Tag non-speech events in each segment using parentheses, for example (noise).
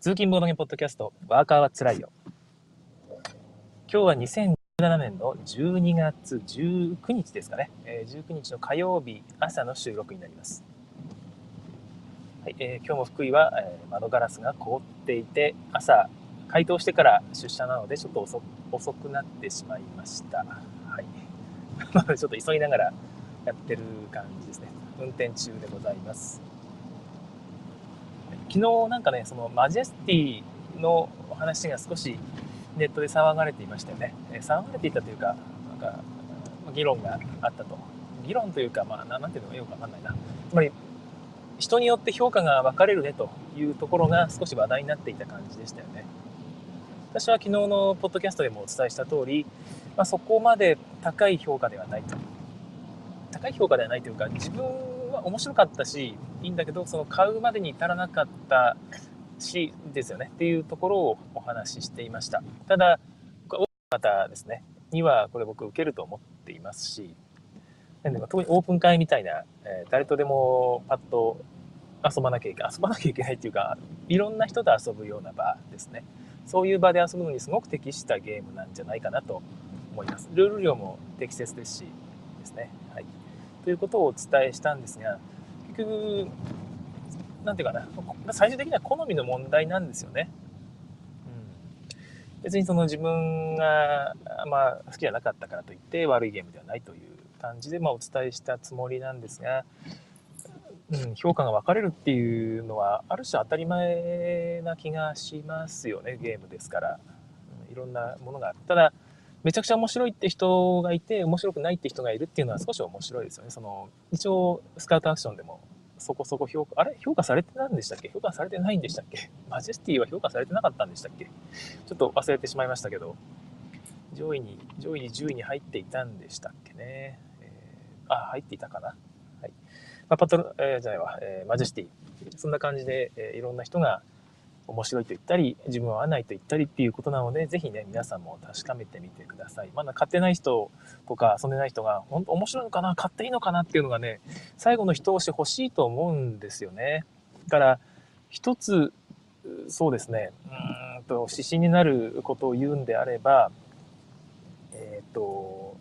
通勤ボードゲポッドキャスト、ワーカーはつらいよ。今日は2017年の12月19日ですかね。えー、19日の火曜日朝の収録になります。はいえー、今日も福井は、えー、窓ガラスが凍っていて、朝、解凍してから出社なのでちょっと遅遅くなってしまいました。はい。(laughs) ちょっと急ぎながらやってる感じですね。運転中でございます。昨日なんかね、そのマジェスティの話が少しネットで騒がれていましたよね。え騒がれていたというか、なんか、議論があったと。議論というか、まあ、なんていうのかよくわかんないな。つまり、人によって評価が分かれるねというところが少し話題になっていた感じでしたよね。私は昨日のポッドキャストでもお伝えした通り、まあ、そこまで高い評価ではないと。高い評価ではないというか、自分は面白かったし、いいんだけど、その買うまでに至らなかったし、ですよね。っていうところをお話ししていました。ただ、多くの方ですね、にはこれ僕受けると思っていますし、なんで特にオープン会みたいな、えー、誰とでもパッと遊ばなきゃいけない、遊ばなきゃいけないっていうか、いろんな人と遊ぶような場ですね。そういう場で遊ぶのにすごく適したゲームなんじゃないかなと思います。ルール量も適切ですし、ですね。はい。ということをお伝えしたんですが、結局、なんていうかな、最終的には好みの問題なんですよね。うん、別にその自分が、まあ、好きじゃなかったからといって悪いゲームではないという感じで、まあ、お伝えしたつもりなんですが、うん、評価が分かれるっていうのはある種当たり前な気がしますよねゲームですから、うん、いろんなものがある。ただめちゃくちゃ面白いって人がいて、面白くないって人がいるっていうのは少し面白いですよね。その、一応、スカウトアクションでもそこそこ評価、あれ？評価されてたんでしたっけ？評価されてないんでしたっけ？(laughs) マジェスティは評価されてなかったんでしたっけ？ちょっと忘れてしまいましたけど、上位に、上位に10位に入っていたんでしたっけね。えー、あ、入っていたかな？はい。まあ、パトロ、えー、じゃないわ、えー、マジェスティ。そんな感じで、えー、いろんな人が、面白いと言ったり、自分は合わないと言ったりっていうことなので、ぜひね、皆さんも確かめてみてください。まだ買ってない人とか遊んでない人が、本当面白いのかな？買っていいのかなっていうのがね、最後の一押し欲しいと思うんですよね。だから、一つ、そうですね、うんと、指針になることを言うんであれば、えっ、ー、と、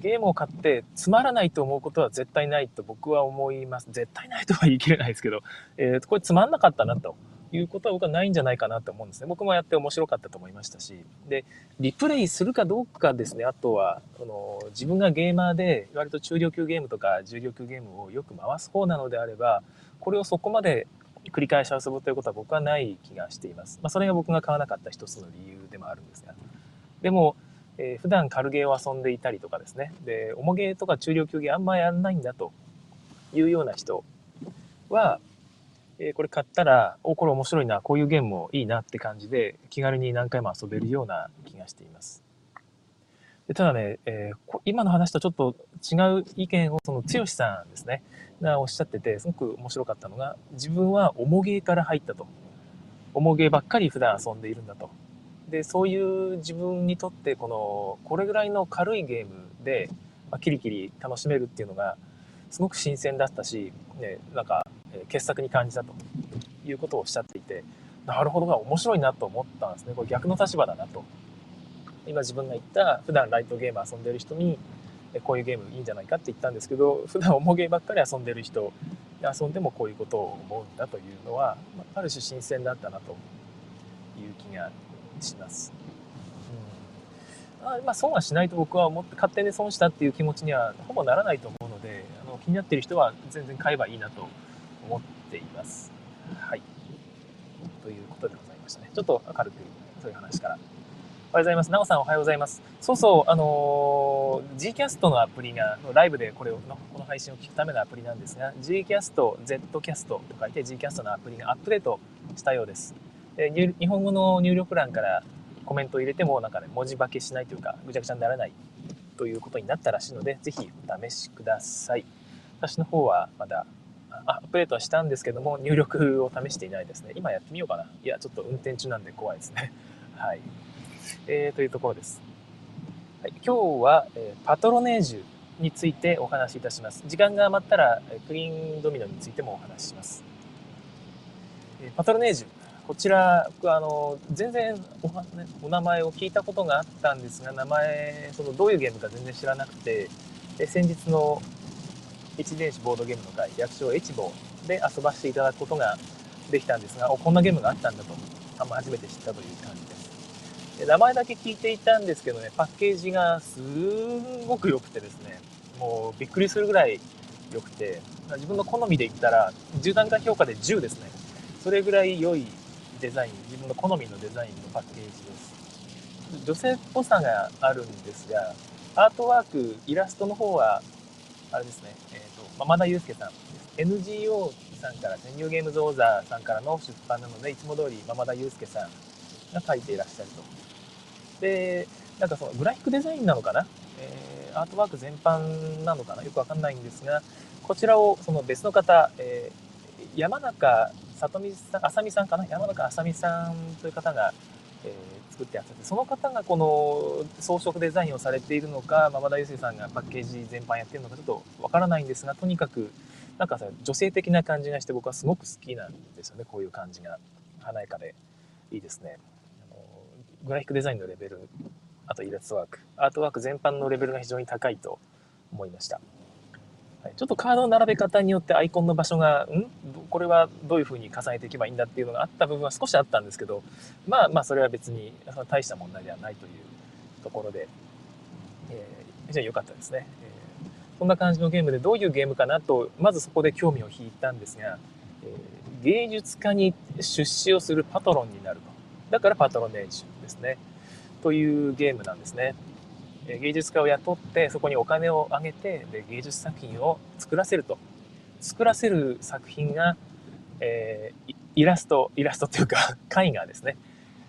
ゲームを買ってつまらないと思うことは絶対ないと僕は思います。絶対ないとは言い切れないですけど、えー、これつまんなかったなと。いうことは僕はないんじゃないかなと思うんですね。僕もやって面白かったと思いましたし。で、リプレイするかどうかですね。あとは、あの自分がゲーマーで割と中量級ゲームとか重量級ゲームをよく回す方なのであれば、これをそこまで繰り返し遊ぶということは僕はない気がしています。まあ、それが僕が買わなかった一つの理由でもあるんですが。でも、えー、普段軽ゲーを遊んでいたりとかですね。で、重ゲーとか中量級ゲーあんまやらないんだというような人は、え、これ買ったら、お、これ面白いな、こういうゲームもいいなって感じで、気軽に何回も遊べるような気がしています。でただね、えー、今の話とちょっと違う意見を、その、剛さんですね、がおっしゃってて、すごく面白かったのが、自分は重ゲーから入ったと。重ゲーばっかり普段遊んでいるんだと。で、そういう自分にとって、この、これぐらいの軽いゲームで、まあ、キリキリ楽しめるっていうのが、すごく新鮮だったし、ね、なんか、傑作に感じたということをおっしゃっていて、なるほどな、面白いなと思ったんですね。これ逆の立場だなと。今自分が言った普段ライトゲーム遊んでる人に、こういうゲームいいんじゃないかって言ったんですけど、普段重ゲーばっかり遊んでる人で、遊んでもこういうことを思うんだというのは、ある種新鮮だったなという気がします。あまあ、損はしないと僕は思って、勝手に損したっていう気持ちにはほぼならないと思うので、あの気になってる人は全然買えばいいなとています。はい。ということでございましたね。ちょっと明るく、そういう話から。おはようございます。なおさんおはようございます。そうそう、あのー、Gcast のアプリが、ライブでこれを、この配信を聞くためのアプリなんですが、Gcast、Zcast と書いて Gcast のアプリがアップデートしたようです。で日本語の入力欄からコメントを入れても、なんかね、文字化けしないというか、ぐちゃぐちゃにならないということになったらしいので、ぜひお試しください。私の方はまだアップデートはしたんですけども、入力を試していないですね。今やってみようかな。いや、ちょっと運転中なんで怖いですね。(laughs) はい。えー、というところです。はい、今日は、えー、パトロネージュについてお話しいたします。時間が余ったら、クリーンドミノについてもお話しします。えー、パトロネージュ。こちら、あの、全然おは、ね、お名前を聞いたことがあったんですが、名前、その、どういうゲームか全然知らなくて、で先日の一電子ボードゲームの会、略称エチボで遊ばせていただくことができたんですが、お、こんなゲームがあったんだと、あんま初めて知ったという感じです。で名前だけ聞いていたんですけどね、パッケージがすごく良くてですね、もうびっくりするぐらい良くて、自分の好みで言ったら、10段階評価で10ですね。それぐらい良いデザイン、自分の好みのデザインのパッケージです。女性っぽさがあるんですが、アートワーク、イラストの方は、あれですね、えっ、ー、と、マ田祐介さんです。NGO さんから、ねニューゲームズオーザーさんからの出版なので、いつも通りマ田祐介さんが書いていらっしゃると。で、なんかそのグラフィックデザインなのかな、えー、アートワーク全般なのかな？よくわかんないんですが、こちらをその別の方、えー、山中里見さん、浅見さんかな？山中浅見さんという方が、えー、作ってやってて、その方がこの装飾デザインをされているのか、ママ田祐介さんがパッケージ全般やってるのかちょっとわからないんですが、とにかく、なんかさ、女性的な感じがして僕はすごく好きなんですよね、こういう感じが。華やかでいいですね。あのグラフィックデザインのレベル、あとイラストワーク、アートワーク全般のレベルが非常に高いと思いました。ちょっとカードの並べ方によってアイコンの場所が、ん？これはどういう風に重ねていけばいいんだっていうのがあった部分は少しあったんですけど、まあまあそれは別に大した問題ではないというところで、えー、非常に良かったですね。えー、こんな感じのゲームでどういうゲームかなと、まずそこで興味を引いたんですが、えー、芸術家に出資をするパトロンになると。だからパトロネージュですね。というゲームなんですね。芸術家を雇ってそこにお金をあげてで芸術作品を作らせると。作らせる作品が、えー、イラストイラストっていうか (laughs) 絵画ですね。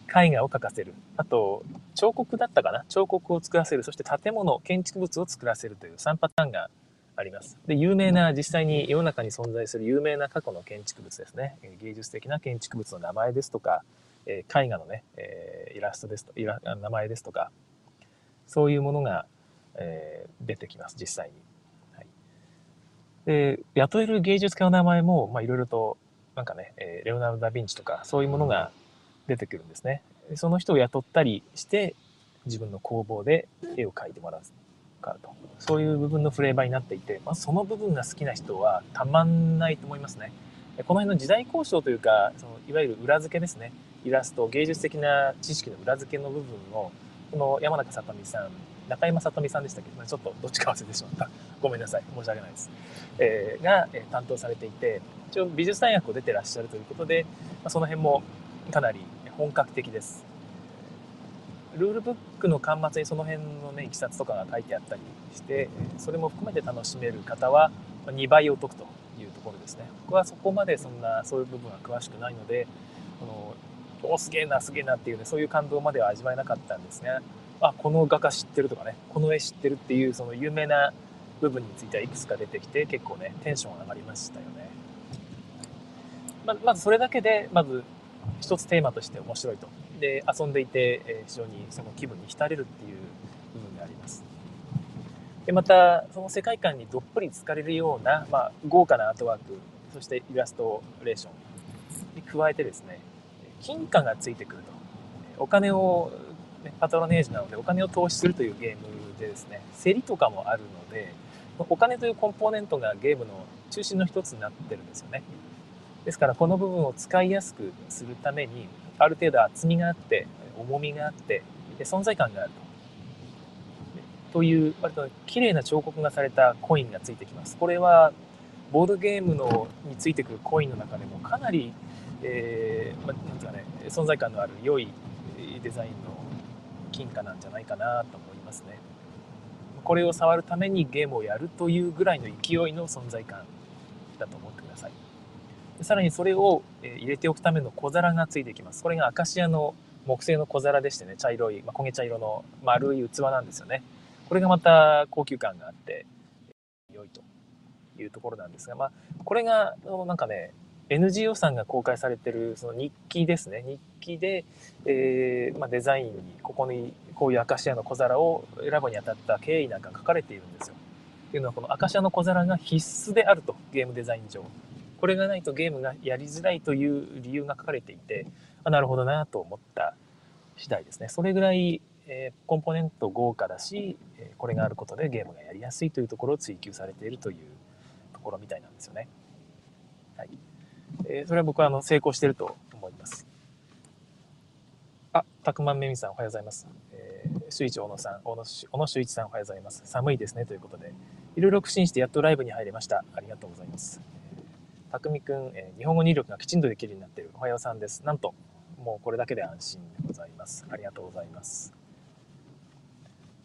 絵画を描かせる。あと彫刻だったかな？彫刻を作らせる。そして建物建築物を作らせるという3パターンがあります。で有名な実際に世の中に存在する有名な過去の建築物ですね。芸術的な建築物の名前ですとか絵画のねえイラストですとイラ名前ですとか。そういうものが、えー、出てきます、実際に。はい、で、雇える芸術家の名前も、まあ、いろいろと、なんかね、えー、レオナルド・ダ・ヴィンチとか、そういうものが出てくるんですね。その人を雇ったりして、自分の工房で絵を描いてもらうかと。そういう部分のフレーバーになっていて、まあ、その部分が好きな人はたまんないと思いますね。この辺の時代交渉というか、そのいわゆる裏付けですね。イラスト、芸術的な知識の裏付けの部分をこの山中さとみさん、中山さとみさんでしたけ？ど、ちょっとどっちか忘れてしまった。(laughs) ごめんなさい。申し訳ないです。えー、が、えー、担当されていて、一応美術大学を出てらっしゃるということで、まあ、その辺もかなり本格的です。ルールブックの端末にその辺のね、いきさつとかが書いてあったりして、それも含めて楽しめる方は、2倍お得というところですね。僕はそこまでそんな、そういう部分は詳しくないので、このおすげえなすげえなっていうねそういう感動までは味わえなかったんですがあこの画家知ってるとかねこの絵知ってるっていうその有名な部分についてはいくつか出てきて結構ねテンション上がりましたよね、ままずそれだけでまず一つテーマとして面白いと。で遊んでいて、え非常にその気分に浸れるっていう部分であります。でまたその世界観にどっぷり浸れるような、まあ、豪華なアートワークそしてイラストレーションに加えてですね金貨がついてくると。お金を、ね、パトロネージなのでお金を投資するというゲームでですね、競りとかもあるので、お金というコンポーネントがゲームの中心の一つになってるんですよね。ですからこの部分を使いやすくするために、ある程度厚みがあって、重みがあって、で存在感があると。という割と綺麗な彫刻がされたコインがついてきます。これはボードゲームのについてくるコインの中でもかなりえー、まあ、なんですかね、存在感のある良いデザインの金貨なんじゃないかなと思いますね。これを触るためにゲームをやるというぐらいの勢いの存在感だと思ってください。さらにそれを入れておくための小皿がついてきます。これがアカシアの木製の小皿でしてね、茶色い、まあ、焦げ茶色の丸い器なんですよね。これがまた高級感があって良いというところなんですが、まあ、これがなんかね、NGO さんが公開されてるその日記ですね。日記で、えー、まあ、デザインに、ここにこういうアカシアの小皿を選ぶにあたった経緯なんか書かれているんですよ。っていうのは、このアカシアの小皿が必須であると、ゲームデザイン上。これがないとゲームがやりづらいという理由が書かれていて、あなるほどなと思った次第ですね。それぐらい、えー、コンポーネント豪華だし、えこれがあることでゲームがやりやすいというところを追求されているというところみたいなんですよね。はい。えー、それは僕はあの成功してると思います。あ、たくまんめみさんおはようございます。えー、周一小野さん、小野小野周一さんおはようございます。寒いですねということで、いろいろ苦心してやっとライブに入れました。ありがとうございます。たくみくん、えー、日本語入力がきちんとできるようになっている。おはようさんです。なんと、もうこれだけで安心でございます。ありがとうございます。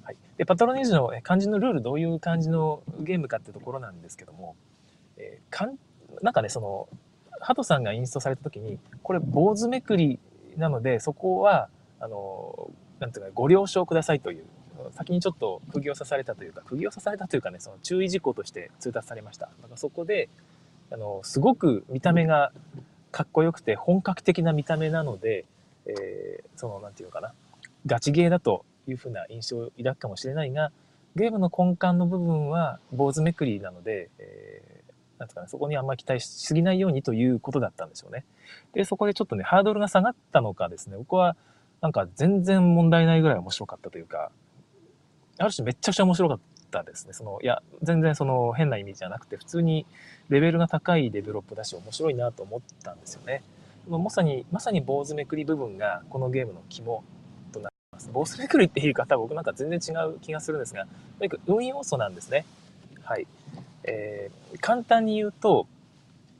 はい、でパトロネージの漢字のルールどういう感じのゲームかってところなんですけども、えー、かんなんかねそのハトさんがインストされた時にこれ坊主めくりなのでそこはあのなんていうかご了承くださいという先にちょっと釘を刺されたというか釘を刺されたというかねその注意事項として通達されました。だからそこであのすごく見た目がかっこよくて本格的な見た目なので、えー、そのなんていうのかなガチゲーだというふうな印象を抱くかもしれないがゲームの根幹の部分は坊主めくりなので、えー、なんですかね、そこにあんまり期待しすぎないようにということだったんでしょうね。で、そこでちょっとね、ハードルが下がったのかですね、僕はなんか全然問題ないぐらい面白かったというか、ある種めちゃくちゃ面白かったですね。その、いや、全然その変な意味じゃなくて、普通にレベルが高いデベロップだし面白いなと思ったんですよね。まさに、まさに坊主めくり部分がこのゲームの肝となります。ボスめくりっていう方は僕なんか全然違う気がするんですが、とにか運要素なんですね。はい。えー、簡単に言うと、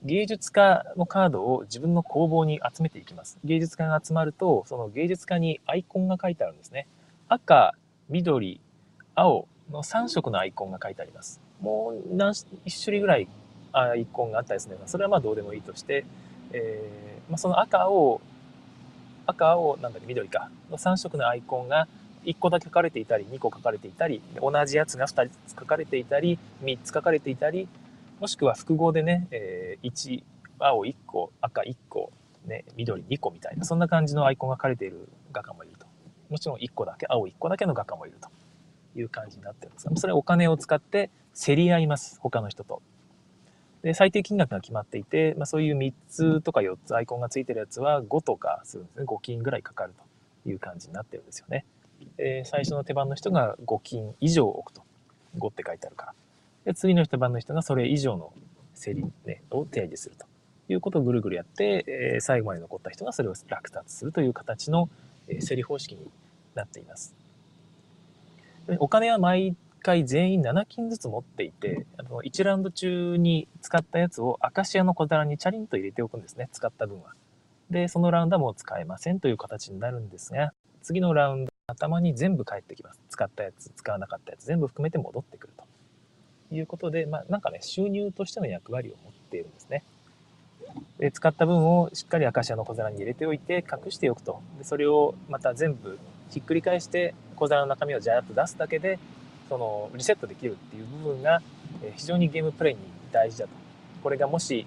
芸術家のカードを自分の工房に集めていきます。芸術家が集まると、その芸術家にアイコンが書いてあるんですね。赤、緑、青の3色のアイコンが書いてあります。もう何1種類ぐらいアイコンがあったりするので、それはまあどうでもいいとして、えーまあ、その赤を赤、青、なんだっけ、緑か、の3色のアイコンが1個だけ書かれていたり、2個書かれていたり、同じやつが2つ書かれていたり、3つ書かれていたり、もしくは複合でね、えー、1、青1個、赤1個、ね、緑2個みたいな、そんな感じのアイコンが書かれている画家もいると。もちろん1個だけ、青1個だけの画家もいるという感じになってるんですが、それはお金を使って競り合います、他の人と。で、最低金額が決まっていて、まあ、そういう3つとか4つアイコンがついてるやつは5とかするんですね。5金ぐらいかかるという感じになってるんですよね。で、最初の手番の人が5金以上置くと。5って書いてあるから。で、次の手番の人がそれ以上の競り、ね、を提示するということをぐるぐるやって、えー、最後まで残った人がそれを落札するという形の、えー、競り方式になっています。でお金は毎回全員7金ずつ持っていて、あの1ラウンド中に使ったやつをアカシアの小皿にチャリンと入れておくんですね、使った分は。で、そのラウンドはもう使えませんという形になるんですが、次のラウンド頭に全部返ってきます。使ったやつ、使わなかったやつ、全部含めて戻ってくるということで、まあ、なんかね、収入としての役割を持っているんですね。で使った分をしっかりアカシアの小皿に入れておいて隠しておくとでそれをまた全部ひっくり返して小皿の中身をジャーッと出すだけでそのリセットできるっていう部分が非常にゲームプレイに大事だと。これがもし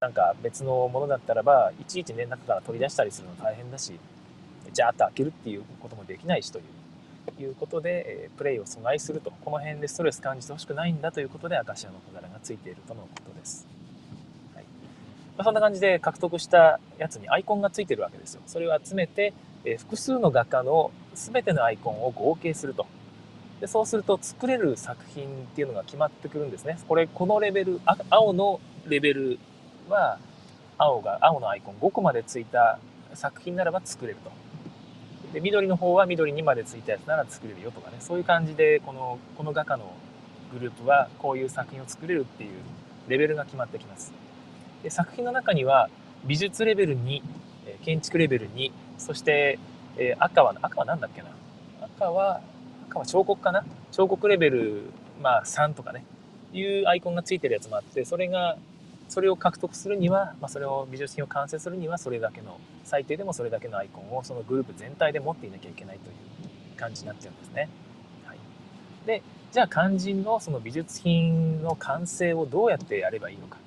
なんか別のものだったらばいちいちね中から取り出したりするの大変だしジャーッと開けるっていうこともできないしといういうことで、えプレイを阻害するとこの辺でストレス感じてほしくないんだということでアカシアの小皿がついているとのことです。はいまあ、そんな感じで獲得したやつにアイコンがついてるわけですよ。それを集めて、え複数の画家の全てのアイコンを合計すると。でそうすると作れる作品っていうのが決まってくるんですね。これ、このレベル、青のレベルは、青が、青のアイコン5個までついた作品ならば作れると。で、緑の方は緑2までついたやつなら作れるよとかね、そういう感じで、この、この画家のグループはこういう作品を作れるっていうレベルが決まってきます。で作品の中には、美術レベル2、建築レベル2、そして、え赤は、赤は何だっけな。赤は、かは彫刻かな。彫刻レベル、まあ、3とかね、いうアイコンがついてるやつもあって、それが、それを獲得するには、まあ、それを美術品を完成するには、それだけの、最低でもそれだけのアイコンをそのグループ全体で持っていなきゃいけないという感じになっちゃうんですね。はい。で、じゃあ肝心のその美術品の完成をどうやってやればいいのか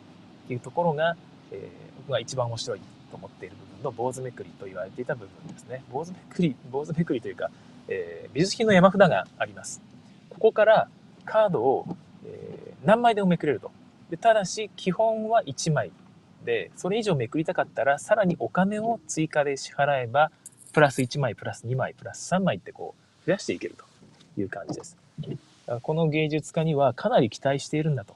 っていうところが、えー、僕が一番面白いと思っている部分の坊主めくりと言われていた部分ですね。坊主めくり、坊主めくりというか、えー、美術品の山札があります。ここからカードを、えー、何枚でもめくれると。でただし、基本は1枚で、それ以上めくりたかったら、さらにお金を追加で支払えば、プラス1枚、プラス2枚、プラス3枚ってこう、増やしていけるという感じです。この芸術家にはかなり期待しているんだと。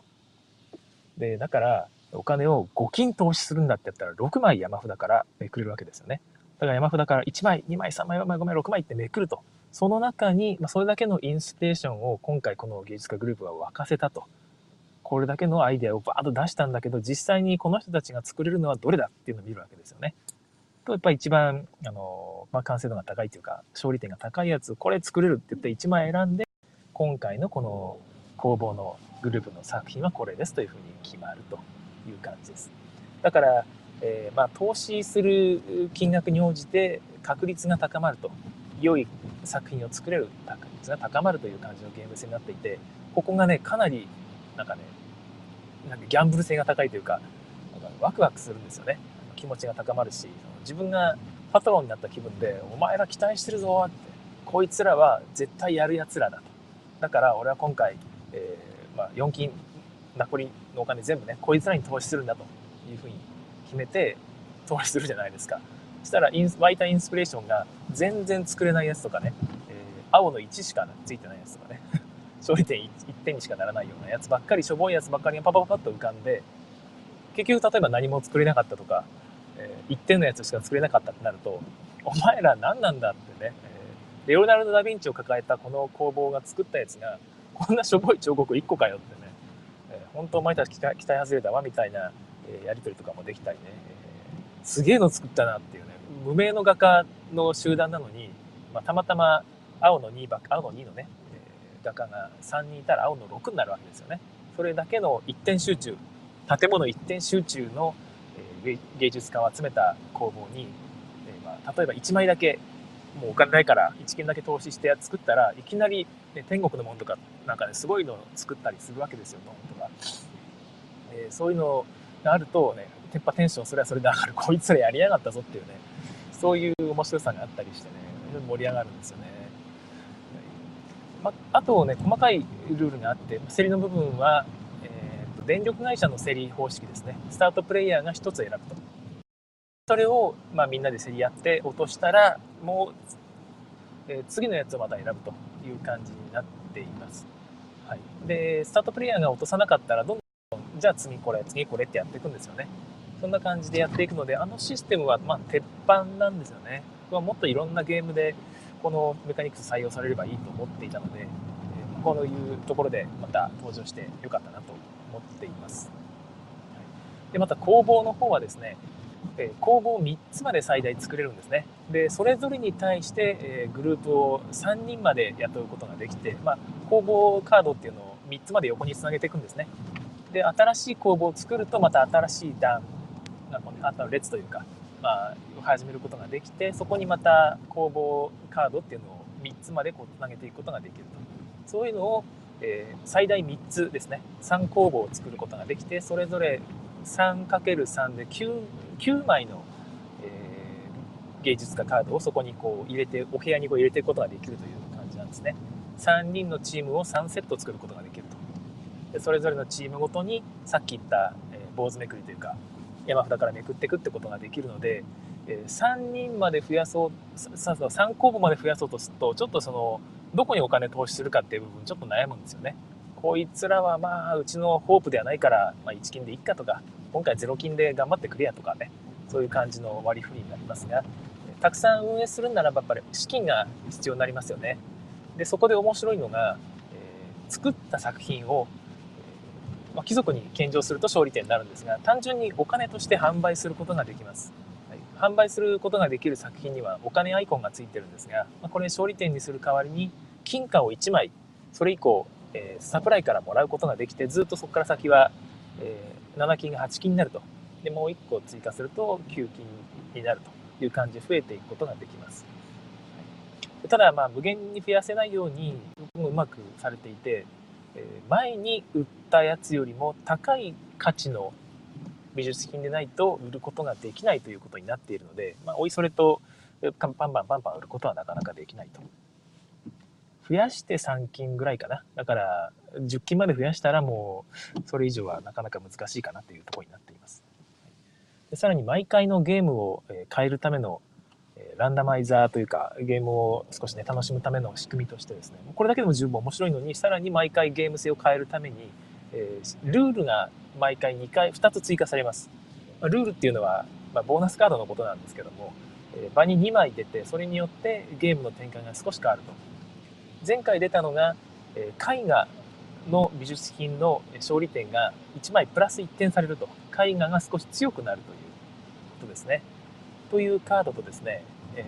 で、だから、お金を5金投資するんだってやったら、6枚山札からめくれるわけですよね。だから山札から1枚、2枚、3枚、4枚、5枚、6枚ってめくると。その中に、まあ、それだけのインスピレーションを今回この芸術家グループは沸かせたと。これだけのアイデアをバーッと出したんだけど、実際にこの人たちが作れるのはどれだっていうのを見るわけですよね。と、やっぱり一番、あの、まあ、完成度が高いというか、勝利点が高いやつ、これ作れるって言って1枚選んで、今回のこの工房のグループの作品はこれですというふうに決まるという感じです。だから、えー、まあ、投資する金額に応じて確率が高まると良い作品を作れる確率が高まるという感じのゲーム性になっていてここがねかなりなんかねなんかギャンブル性が高いというかなんかワクワクするんですよね。気持ちが高まるし自分がパトロンになった気分で「お前ら期待してるぞ」ってこいつらは絶対やるやつらだと。だから俺は今回、えー、まあ、4金残りのお金全部ねこいつらに投資するんだというふうに決めて投資するじゃないですか。そしたらイン湧いたインスピレーションが全然作れないやつとかね、えー、青の1しかついてないやつとかね、勝利点 1, 点にしかならないようなやつばっかり、しょぼいやつばっかりがパパパパッと浮かんで、結局例えば何も作れなかったとか、えー、1点のやつしか作れなかったってなると、お前ら何なんだってね、えー、レオナルド・ダ・ヴィンチを抱えたこの工房が作ったやつが、こんなしょぼい彫刻1個かよってね、えー、本当お前たち期待外れだわみたいなえやり取りとかもできたりね、えー、すげえの作ったなっていうね、無名の画家の集団なのに、まあ、たまたま青の2ば青の2のね、えー、画家が3人いたら青の6になるわけですよね。それだけの一点集中、建物一点集中の、えー、芸術家を集めた工房に、えー、まあ、例えば1枚だけもうお金ないから1件だけ投資して作ったらいきなり、ね、天国のものとかなんかねすごいのを作ったりするわけですよ、とか。えー、そういうのがあるとね、テっぱテンションそれはそれで上がる。こいつらやりやがったぞっていうね、そういう面白さがあったりしてね、盛り上がるんですよね。あとね、細かいルールがあって、競りの部分は、えーと、電力会社の競り方式ですね。スタートプレイヤーが1つ選ぶと。それを、まあ、みんなで競り合って落としたら、もう、えー、次のやつをまた選ぶという感じになっています。はい、で、スタートプレイヤーが落とさなかったら、どんどんじゃあ次これ、次これってやっていくんですよね。そんな感じでやっていくので、あのシステムは、まあ、鉄板なんですよね。もっといろんなゲームで、このメカニクス採用されればいいと思っていたので、こういうところでまた登場してよかったなと思っています。で、また工房の方はですね、え工房3つまで最大作れるんですね。で、それぞれに対して、えグループを3人まで雇うことができて、まあ、工房カードっていうのを3つまで横につなげていくんですね。で新しい工房を作るとまた新しい段がこのあと列というか、まあ、始めることができてそこにまた工房カードっていうのを3つまでこうつなげていくことができるとそういうのを、えー、最大3つですね。3工房を作ることができてそれぞれ 3×3 で 9, 9枚の、えー、芸術家カードをそこにこう入れてお部屋にこう入れていくことができるという感じなんですね。3人のチームを3セット作ることができると。でそれぞれのチームごとにさっき言った、えー、坊主めくりというか山札からめくっていくってことができるので、えー、3人まで増やそう3公募まで増やそうとするとちょっとそのどこにお金投資するかっていう部分ちょっと悩むんですよね。こいつらはまあうちのホープではないから、まあ、1金でいっかとか今回0金で頑張ってくれやとかねそういう感じの割り振りになりますがたくさん運営するならばやっぱり資金が必要になりますよね。でそこで面白いのが、えー、作った作品をまあ、貴族に献上すると勝利点になるんですが単純にお金として販売することができます、販売することができる作品にはお金アイコンがついてるんですが、まあ、これ勝利点にする代わりに金貨を1枚それ以降、えー、サプライからもらうことができてずっとそこから先は、えー、7金が8金になると。でもう1個追加すると9金になるという感じで増えていくことができます。ただまあ無限に増やせないようにうまくされていて前に売ったやつよりも高い価値の美術品でないと売ることができないということになっているので、まあ、おいそれとパンパンパンパン売ることはなかなかできないと。増やして3金ぐらいかな。だから10金まで増やしたらもうそれ以上はなかなか難しいかなというところになっています。でさらに毎回のゲームを変えるためのランダマイザーというかゲームを少しね楽しむための仕組みとしてですねこれだけでも十分面白いのにさらに毎回ゲーム性を変えるために、えー、ルールが毎回2回2つ追加されます、まあ、ルールっていうのは、まあ、ボーナスカードのことなんですけども、えー、場に2枚出てそれによってゲームの展開が少し変わると。前回出たのが、えー、絵画の美術品の勝利点が1枚プラス1点されると。絵画が少し強くなるということですね。というカードとですねえ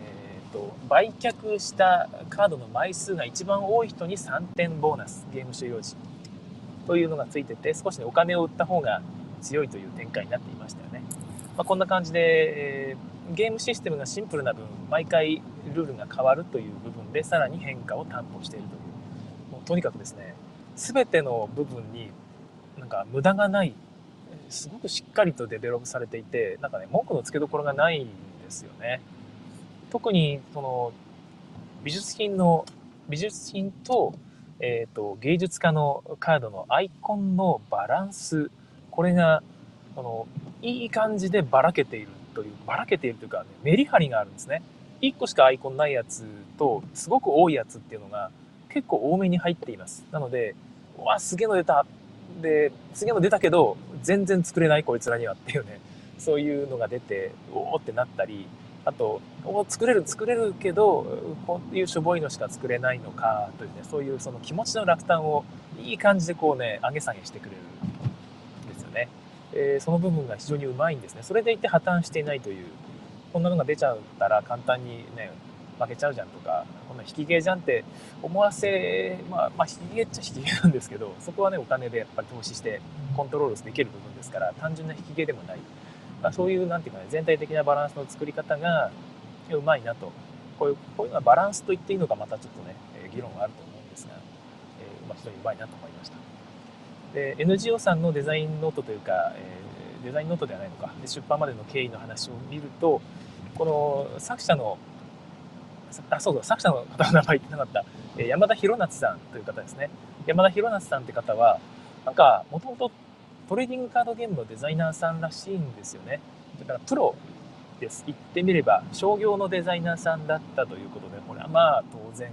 ーと、売却したカードの枚数が一番多い人に3点ボーナスゲーム終了時。というのがついてて少しねお金を売った方が強いという展開になっていましたよね、まあ、こんな感じで、えー、ゲームシステムがシンプルな分毎回ルールが変わるという部分でさらに変化を担保しているという。もうとにかくですね全ての部分になんか無駄がないすごくしっかりとデベロップされていてなんかね文句のつけどころがないんですよね。特にその美術品の美術品と,、えーと、芸術家のカードのアイコンのバランスこれがあのいい感じでばらけているというばらけているというか、ね、メリハリがあるんですね。1個しかアイコンないやつとすごく多いやつっていうのが結構多めに入っています。なのでうわすげえの出た。ですげえの出たけど全然作れないこいつらにはっていうね。そういうのが出ておおってなったりあと作れる作れるけどこういうしょぼいのしか作れないのかというねそういうその気持ちの落胆をいい感じでこうね上げ下げしてくれるんですよね、えー、その部分が非常にうまいんですね。それでいて破綻していないというこんなのが出ちゃったら簡単にね負けちゃうじゃんとかこんな引きゲーじゃんって思わせまあ、まあ、引きゲーっちゃ引きゲーなんですけどそこはねお金でやっぱり投資してコントロールできる部分ですから単純な引きゲーでもない。まあ、そういうなんていうかね全体的なバランスの作り方がうまいなと。こういうこういうのはバランスと言っていいのかまたちょっとね、え議論があると思うんですが、え、まあ、非常にうまいなと思いました。で NGO さんのデザインノートというか、えー、デザインノートではないのか。で出版までの経緯の話を見るとこの作者のあそうだ作者の方の名前言ってなかった、山田博夏さんという方ですね。山田博夏さんって方はなんかもともとトレーディングカードゲームのデザイナーさんらしいんですよね。だからプロです。言ってみれば商業のデザイナーさんだったということで、これはまあ当然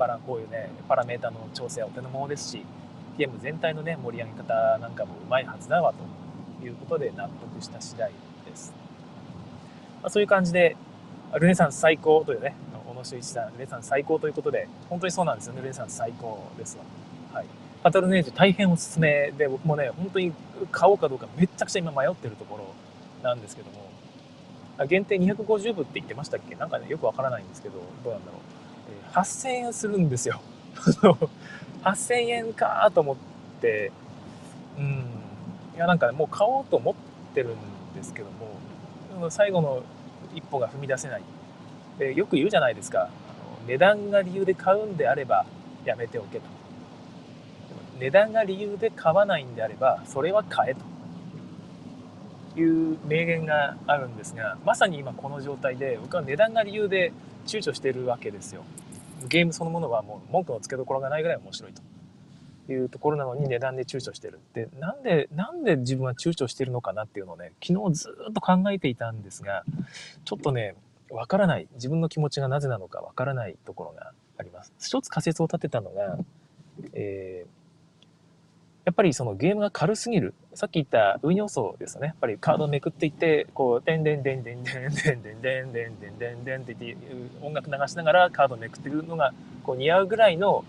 バラこういうね、パラメータの調整はお手の物ですし、ゲーム全体のね、盛り上げ方なんかもうまいはずだわということで納得した次第です。まあ、そういう感じで、ルネサンス最高というね、小野修一さん、ルネサンス最高ということで、本当にそうなんですよね、ルネサンス最高ですわ。はい。パトルネージュ大変おすすめで、僕もね、本当に買おうかどうかめちゃくちゃ今迷ってるところなんですけども、限定250部って言ってましたっけ？なんかね、よくわからないんですけど、どうなんだろう。えー、8000円するんですよ。(laughs) 8000円かと思って、うん。いや、なんかね、もう買おうと思ってるんですけども、最後の一歩が踏み出せない。でよく言うじゃないですか。値段が理由で買うんであれば、やめておけと。値段が理由で買わないんであればそれは買えと。いう名言があるんですがまさに今この状態で僕は値段が理由で躊躇してるわけですよ。ゲームそのものはもう文句のつけどころがないぐらい面白いと。いうところなのに値段で躊躇してる。でなんでなんで自分は躊躇してるのかなっていうのをね昨日ずっと考えていたんですがちょっとねわからない。自分の気持ちがなぜなのかわからないところがあります。一つ仮説を立てたのが、えーやっぱりそのゲームが軽すぎる。さっき言った運要素ですよね。やっぱりカードをめくっていって、こう、でんでんでんでんでんでんでんでんでんでんでんでんって言って音楽流しながらカードをめくってるのがこう似合うぐらいの、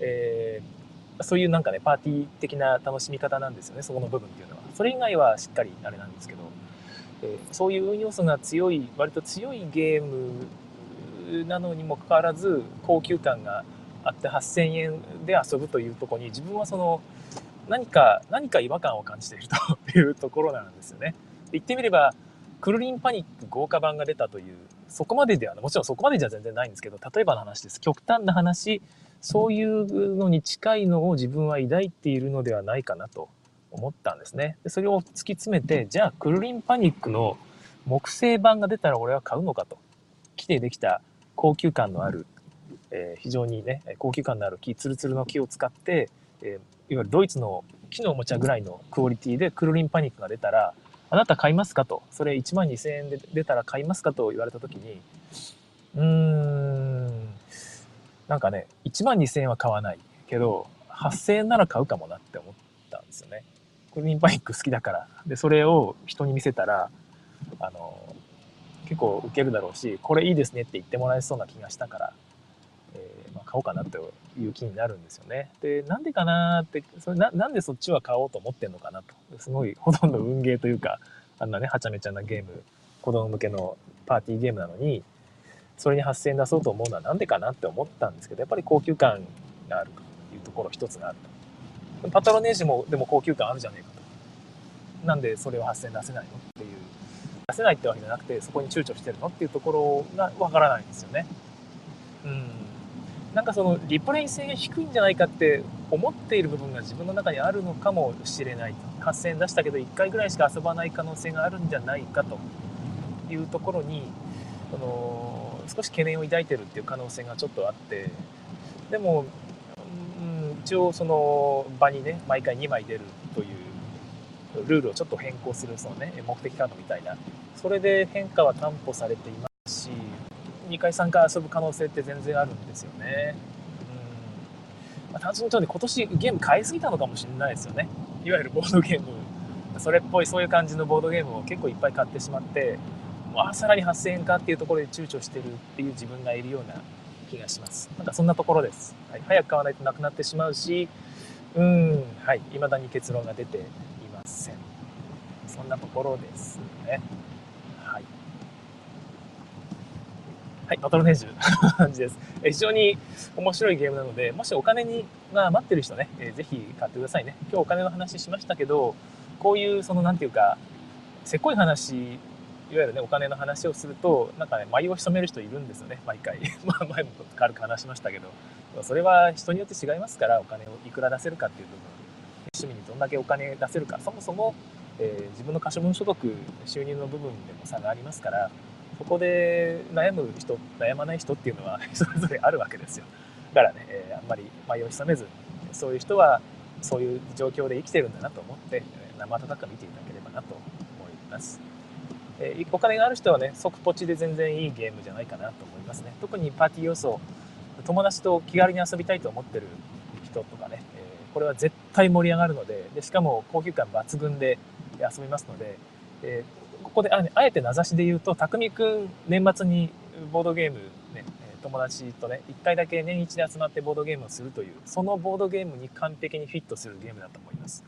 えー、そういうなんかね、パーティー的な楽しみ方なんですよね、そこの部分っていうのは。それ以外はしっかりあれなんですけど、えー、そういう運要素が強い、割と強いゲームなのにもかかわらず、高級感があって8000円で遊ぶというとこに自分はその何か、何か違和感を感じているというところなんですよね。言ってみれば、クルリンパニック豪華版が出たという、そこまででは、もちろんそこまでじゃ全然ないんですけど、例えばの話です。極端な話、そういうのに近いのを自分は抱いているのではないかなと思ったんですね。でそれを突き詰めて、じゃあクルリンパニックの木製版が出たら俺は買うのかと。木でできた高級感のある、えー、非常にね、高級感のある木、ツルツルの木を使って、えーいわゆるドイツの木のおもちゃぐらいのクオリティでクルリンパニックが出たらあなた買いますか？と、それ1万2000円で出たら買いますか？と言われた時に、うーん、なんかね、1万2000円は買わないけど、8000円なら買うかもなって思ったんですよね。クルリーンバイク好きだから。で、それを人に見せたら、あの、結構受けるだろうし、これいいですねって言ってもらえそうな気がしたから、買おうかなという気になるんですよね。で、なんでかなって、それななんでそっちは買おうと思ってんのかなと。すごいほとんど運ゲーというか、あんなね、はちゃめちゃなゲーム、子供向けのパーティーゲームなのに、それに8000円出そうと思うのはなんでかなって思ったんですけど、やっぱり高級感があるというところ一つがあると。パトロネージもでも高級感あるじゃねえかと。なんでそれを8000円出せないのっていう。出せないってわけじゃなくて、そこに躊躇してるのっていうところがわからないんですよね。うん。なんかそのリプレイ性が低いんじゃないかって思っている部分が自分の中にあるのかもしれない。8000円出したけど1回ぐらいしか遊ばない可能性があるんじゃないかというところに、その少し懸念を抱いてるっていう可能性がちょっとあってでも、うん、一応その場にね毎回2枚出るというルールをちょっと変更するその、ね、目的カードみたいなそれで変化は担保されています2回3回遊ぶ可能性って全然あるんですよね。うんまあ、単純に言うと今年ゲーム買いすぎたのかもしれないですよね。いわゆるボードゲームそれっぽいそういう感じのボードゲームを結構いっぱい買ってしまってあさらに8000円かっていうところで躊躇してるっていう自分がいるような気がします。なんかそんなところです。はい、早く買わないとなくなってしまうし、うん、はい、未だに結論が出ていません。そんなところですね。はい。はい、バトルネージュ感じです。非常に面白いゲームなので、もしお金にが余ってる人ね、えー、ぜひ買ってくださいね。今日お金の話しましたけど、こういう、その、なんていうか、せっこい話いわゆるね、お金の話をすると、なんかね、舞を潜める人いるんですよね、毎回。(laughs) まあ、前も軽く話しましたけど、それは人によって違いますから、お金をいくら出せるかっていう部分、趣味にどんだけお金出せるか、そもそも、えー、自分の可処分所得、収入の部分でも差がありますから、そこで悩む人、悩まない人っていうのは (laughs) それぞれあるわけですよ。だからね、えー、あんまり舞を潜めず、そういう人はそういう状況で生きてるんだなと思って、生温かく見ていただければなと思います。えー、お金がある人はね、即ポチで全然いいゲームじゃないかなと思いますね。特にパーティー要素、友達と気軽に遊びたいと思ってる人とかね、えー、これは絶対盛り上がるので、でしかも高級感抜群で遊びますので、えー、ここであえて名指しで言うと、匠くん年末にボードゲームね、友達とね、1回だけ年一で集まってボードゲームをするという、そのボードゲームに完璧にフィットするゲームだと思います。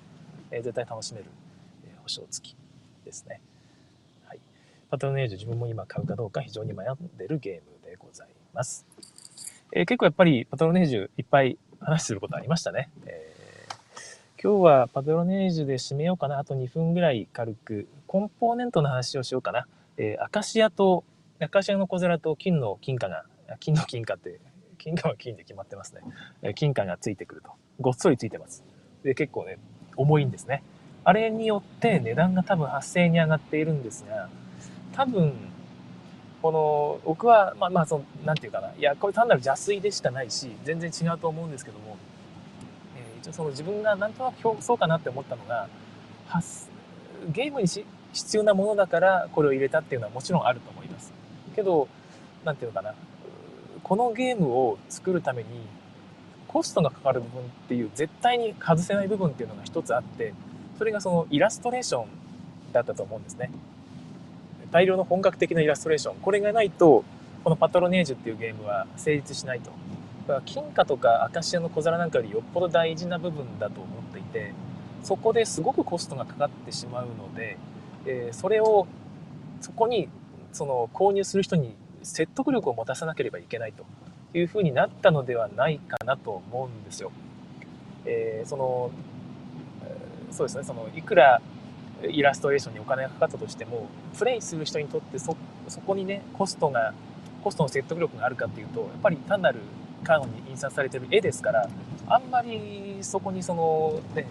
えー、絶対楽しめる、えー、保証付きですね。はいパトロネージュ自分も今買うかどうか非常に悩んでるゲームでございます。えー、結構やっぱりパトロネージュいっぱい話することありましたね。えー、今日はパトロネージュで締めようかな。あと2分ぐらい軽くコンポーネントの話をしようかな。えー、アカシアと、アカシアの小皿と金の金貨が、金の金貨って、金貨は金で決まってますね。え金貨がついてくると。ごっそりついてます。で、結構ね、重いんですね。あれによって値段が多分8000円に上がっているんですが、多分この僕はまあまあその何て言うかないやこれ単なる邪推でしかないし全然違うと思うんですけども、その自分がなんとなくそうかなって思ったのがゲームにし必要なものだからこれを入れたっていうのはもちろんあると思います。けど何て言うのかな。このゲームを作るためにコストがかかる部分っていう絶対に外せない部分っていうのが一つあってそれがそのイラストレーションだったと思うんですね。大量の本格的なイラストレーション。これがないとこのパトロネージュっていうゲームは成立しないと。金貨とかアカシアの小皿なんかよりよっぽど大事な部分だと思っていてそこですごくコストがかかってしまうので、えー、それをそこにその購入する人に説得力を持たさなければいけないというふうになったのではないかなと思うんですよ。えー、そのそうですねそのいくらイラストレーションにお金がかかったとしてもプレイする人にとってそそこにねコストがコストの説得力があるかっていうとやっぱり単なるカードに印刷されてる絵ですからあんまりそこにその、ね、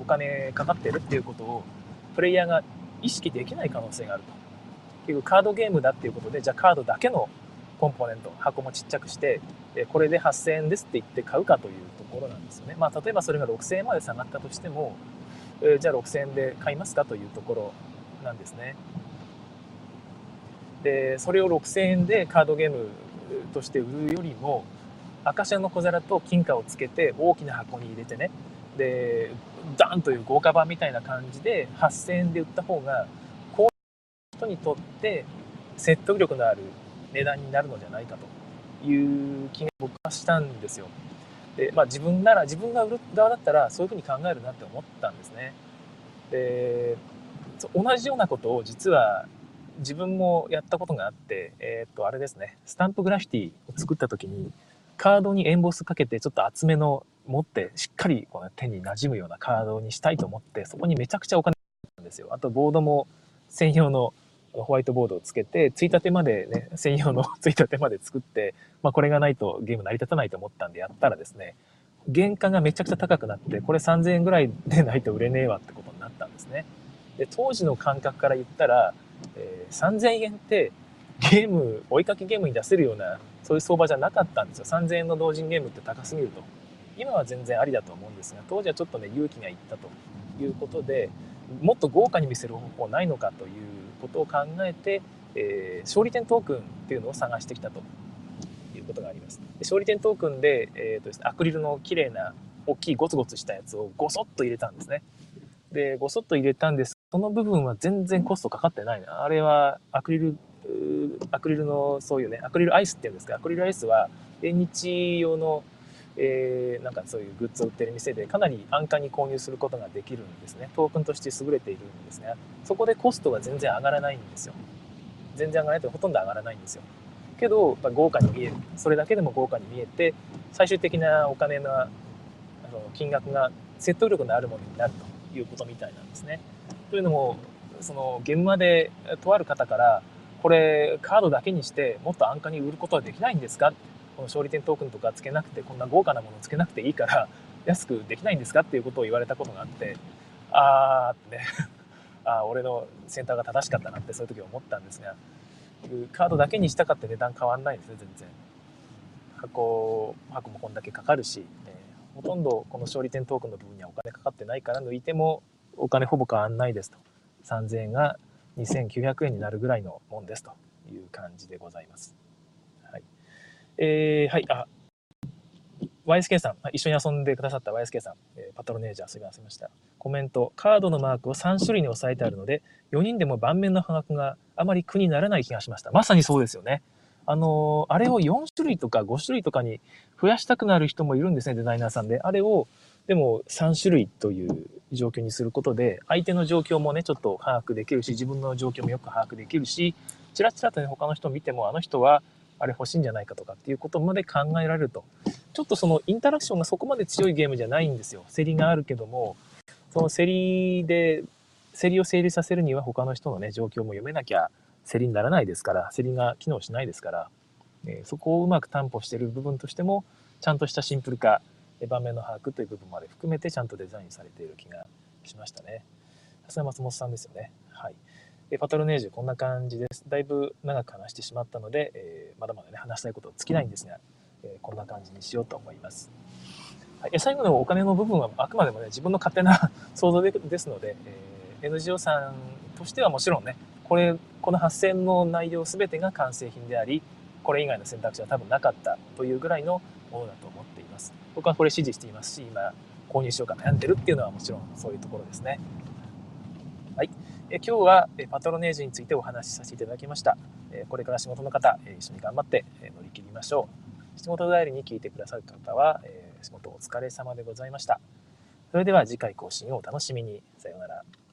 お金かかってるっていうことをプレイヤーが意識できない可能性があると結局カードゲームだっていうことでじゃあカードだけのコンポーネント箱もちっちゃくしてこれで8000円ですって言って買うかというところなんですよねまあ例えばそれが6000円まで下がったとしてもえ、じゃあ6000円で買いますかというところなんですね。でそれを6000円でカードゲームとして売るよりもアカシアの小皿と金貨をつけて大きな箱に入れてねでダンという豪華版みたいな感じで8000円で売った方がこういう人にとって説得力のある値段になるのじゃないかという気が僕はしたんですよ。でまあ、自分なら自分が売る側だったらそういうふうに考えるなって思ったんですね。で同じようなことを実は自分もやったことがあって、えっ、と、あれですね、スタンプグラフィティを作った時に、カードにエンボスかけてちょっと厚めの持ってしっかりこの手に馴染むようなカードにしたいと思ってそこにめちゃくちゃお金たんですよ。あとボードも専用のホワイトボードをつけてついたてまでね専用のついたてまで作って、まあ、これがないとゲーム成り立たないと思ったんでやったらですね原価がめちゃくちゃ高くなってこれ3000円ぐらいでないと売れねえわってことになったんですね。で当時の感覚から言ったら、えー、3000円ってゲーム追いかけゲームに出せるようなそういう相場じゃなかったんですよ。3000円の同人ゲームって高すぎると。今は全然ありだと思うんですが当時はちょっとね勇気がいったということでもっと豪華に見せる方法ないのかということを考えて、えー、勝利点トークンっていうのを探してきたということがあります。で勝利点トークンで、えーとですね、アクリルの綺麗な大きいゴツゴツしたやつをゴソッと入れたんですね。でゴソッと入れたんです。その部分は全然コストかかってないな。あれはアクリルアクリルのそういうねアクリルアイスっていうんですかアクリルアイスは縁日用の、えー、なんかそういうグッズを売ってる店でかなり安価に購入することができるんですね。トークンとして優れているんですね。そこでコストが全然上がらないんですよ。全然上がらないとほとんど上がらないんですよ。けど豪華に見える。それだけでも豪華に見えて最終的なお金のあの金額が説得力のあるものになるということみたいなんですね。というのもその現場でとある方からこれカードだけにしてもっと安価に売ることはできないんですか？この勝利点トークンとかつけなくてこんな豪華なものつけなくていいから安くできないんですか？っていうことを言われたことがあってあーってね。(laughs) あ俺のセンターが正しかったなってそういう時思ったんですがカードだけにしたかって値段変わんないですね全然。箱箱もこんだけかかるし、え、ほとんどこの勝利点トークンの部分にはお金かかってないから抜いてもお金ほぼ変わんないですと。3000円が2900円になるぐらいのもんですという感じでございます。はい。えー、はい、あ、YSK さん、一緒に遊んでくださった YSK さん、えパトロネージャー遊びませました。コメント、カードのマークを3種類に押さえてあるので、4人でも盤面の価格があまり苦にならない気がしました。まさにそうですよね。あのー、あれを4種類とか5種類とかに増やしたくなる人もいるんですね、デザイナーさんで。あれを、でも3種類という状況にすることで、相手の状況もね、ちょっと把握できるし、自分の状況もよく把握できるし、ちらちらとね、他の人を見ても、あの人は、あれ欲しいんじゃないかとかっていうことまで考えられると。ちょっとそのインタラクションがそこまで強いゲームじゃないんですよ。競りがあるけども、その競りで、競りを成立させるには他の人のね、状況も読めなきゃ競りにならないですから、競りが機能しないですから、えー、そこをうまく担保している部分としても、ちゃんとしたシンプル化、場面の把握という部分まで含めてちゃんとデザインされている気がしましたね。さすが松本さんですよね。はい。えパトロネージュこんな感じです。だいぶ長く話してしまったので、えー、まだまだね、話したいこと尽きないんですが、えー、こんな感じにしようと思います。はい、最後のお金の部分はあくまでもね、自分の勝手な (laughs) 想像でですので、えー、NGO さんとしてはもちろんね、これ、この8000の内容全てが完成品であり、これ以外の選択肢は多分なかったというぐらいのものだとます。僕はこれ支持していますし、今、購入しようか悩んでるっていうのはもちろんそういうところですね。はい。え今日はパトロネージについてお話しさせていただきました。これから仕事の方、一緒に頑張って乗り切りましょう。仕事帰りに聞いてくださる方は、仕事お疲れ様でございました。それでは次回更新をお楽しみに。さようなら。